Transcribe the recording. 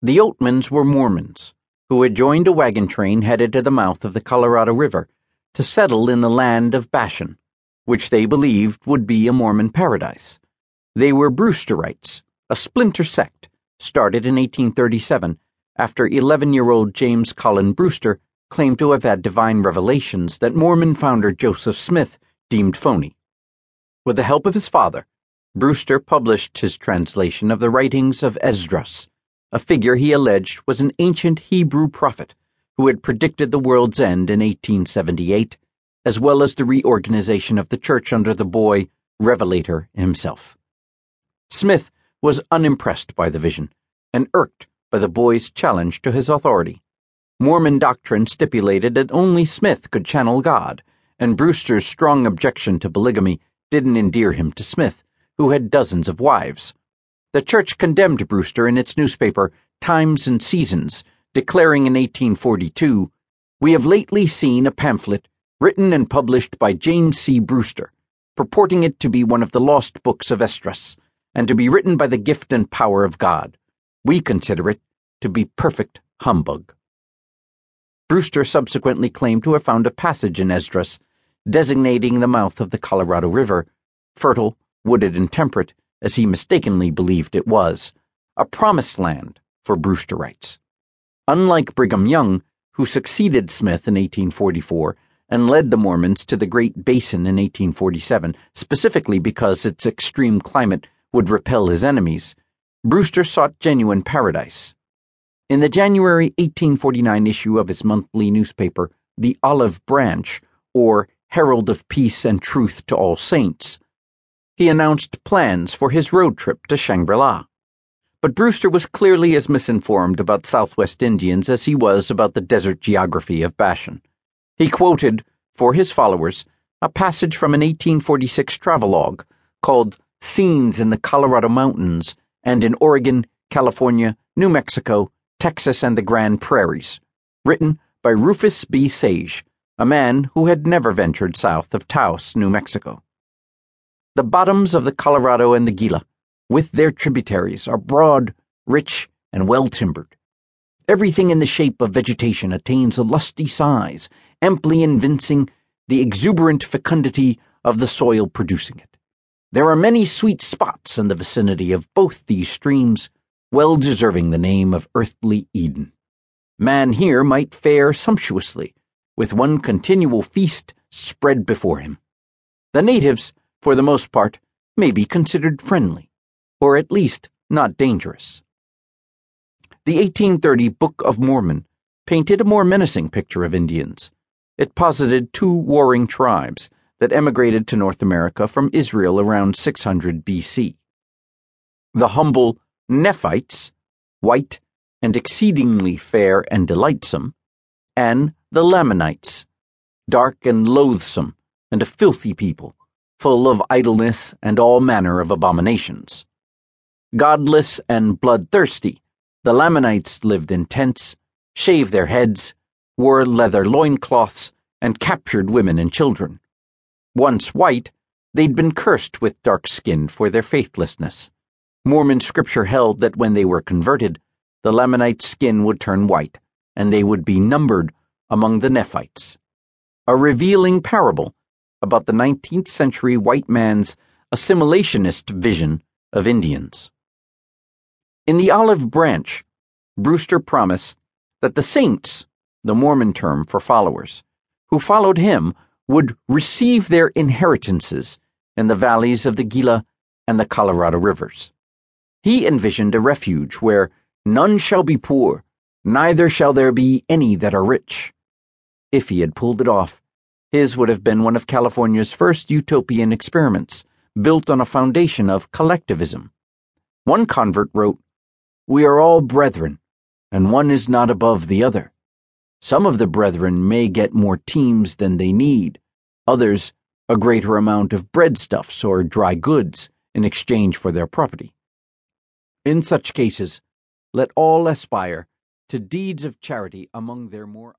The Oatmans were Mormons who had joined a wagon train headed to the mouth of the Colorado River to settle in the land of Bashan, which they believed would be a Mormon paradise. They were Brewsterites, a splinter sect started in 1837 after 11 year old James Colin Brewster claimed to have had divine revelations that Mormon founder Joseph Smith deemed phony. With the help of his father, Brewster published his translation of the writings of Esdras a figure he alleged was an ancient Hebrew prophet who had predicted the world's end in 1878, as well as the reorganization of the church under the boy Revelator himself. Smith was unimpressed by the vision and irked by the boy's challenge to his authority. Mormon doctrine stipulated that only Smith could channel God, and Brewster's strong objection to polygamy didn't endear him to Smith, who had dozens of wives. The church condemned Brewster in its newspaper, Times and Seasons, declaring in 1842 We have lately seen a pamphlet written and published by James C. Brewster, purporting it to be one of the lost books of Esdras, and to be written by the gift and power of God. We consider it to be perfect humbug. Brewster subsequently claimed to have found a passage in Esdras designating the mouth of the Colorado River, fertile, wooded, and temperate, as he mistakenly believed it was, a promised land for Brewsterites. Unlike Brigham Young, who succeeded Smith in 1844 and led the Mormons to the Great Basin in 1847, specifically because its extreme climate would repel his enemies, Brewster sought genuine paradise. In the January 1849 issue of his monthly newspaper, The Olive Branch, or Herald of Peace and Truth to All Saints, he announced plans for his road trip to Shangri La. But Brewster was clearly as misinformed about Southwest Indians as he was about the desert geography of Bashan. He quoted, for his followers, a passage from an 1846 travelogue called Scenes in the Colorado Mountains and in Oregon, California, New Mexico, Texas, and the Grand Prairies, written by Rufus B. Sage, a man who had never ventured south of Taos, New Mexico. The bottoms of the Colorado and the Gila, with their tributaries, are broad, rich, and well timbered. Everything in the shape of vegetation attains a lusty size, amply evincing the exuberant fecundity of the soil producing it. There are many sweet spots in the vicinity of both these streams, well deserving the name of earthly Eden. Man here might fare sumptuously, with one continual feast spread before him. The natives for the most part, may be considered friendly, or at least not dangerous. The 1830 Book of Mormon painted a more menacing picture of Indians. It posited two warring tribes that emigrated to North America from Israel around 600 BC. The humble Nephites, white and exceedingly fair and delightsome, and the Lamanites, dark and loathsome and a filthy people full of idleness and all manner of abominations. Godless and bloodthirsty, the Lamanites lived in tents, shaved their heads, wore leather loincloths, and captured women and children. Once white, they'd been cursed with dark skin for their faithlessness. Mormon scripture held that when they were converted, the Lamanite skin would turn white, and they would be numbered among the Nephites. A revealing parable about the 19th century white man's assimilationist vision of Indians. In the olive branch, Brewster promised that the saints, the Mormon term for followers, who followed him would receive their inheritances in the valleys of the Gila and the Colorado rivers. He envisioned a refuge where none shall be poor, neither shall there be any that are rich. If he had pulled it off, his would have been one of California's first utopian experiments, built on a foundation of collectivism. One convert wrote, We are all brethren, and one is not above the other. Some of the brethren may get more teams than they need, others a greater amount of breadstuffs or dry goods in exchange for their property. In such cases, let all aspire to deeds of charity among their more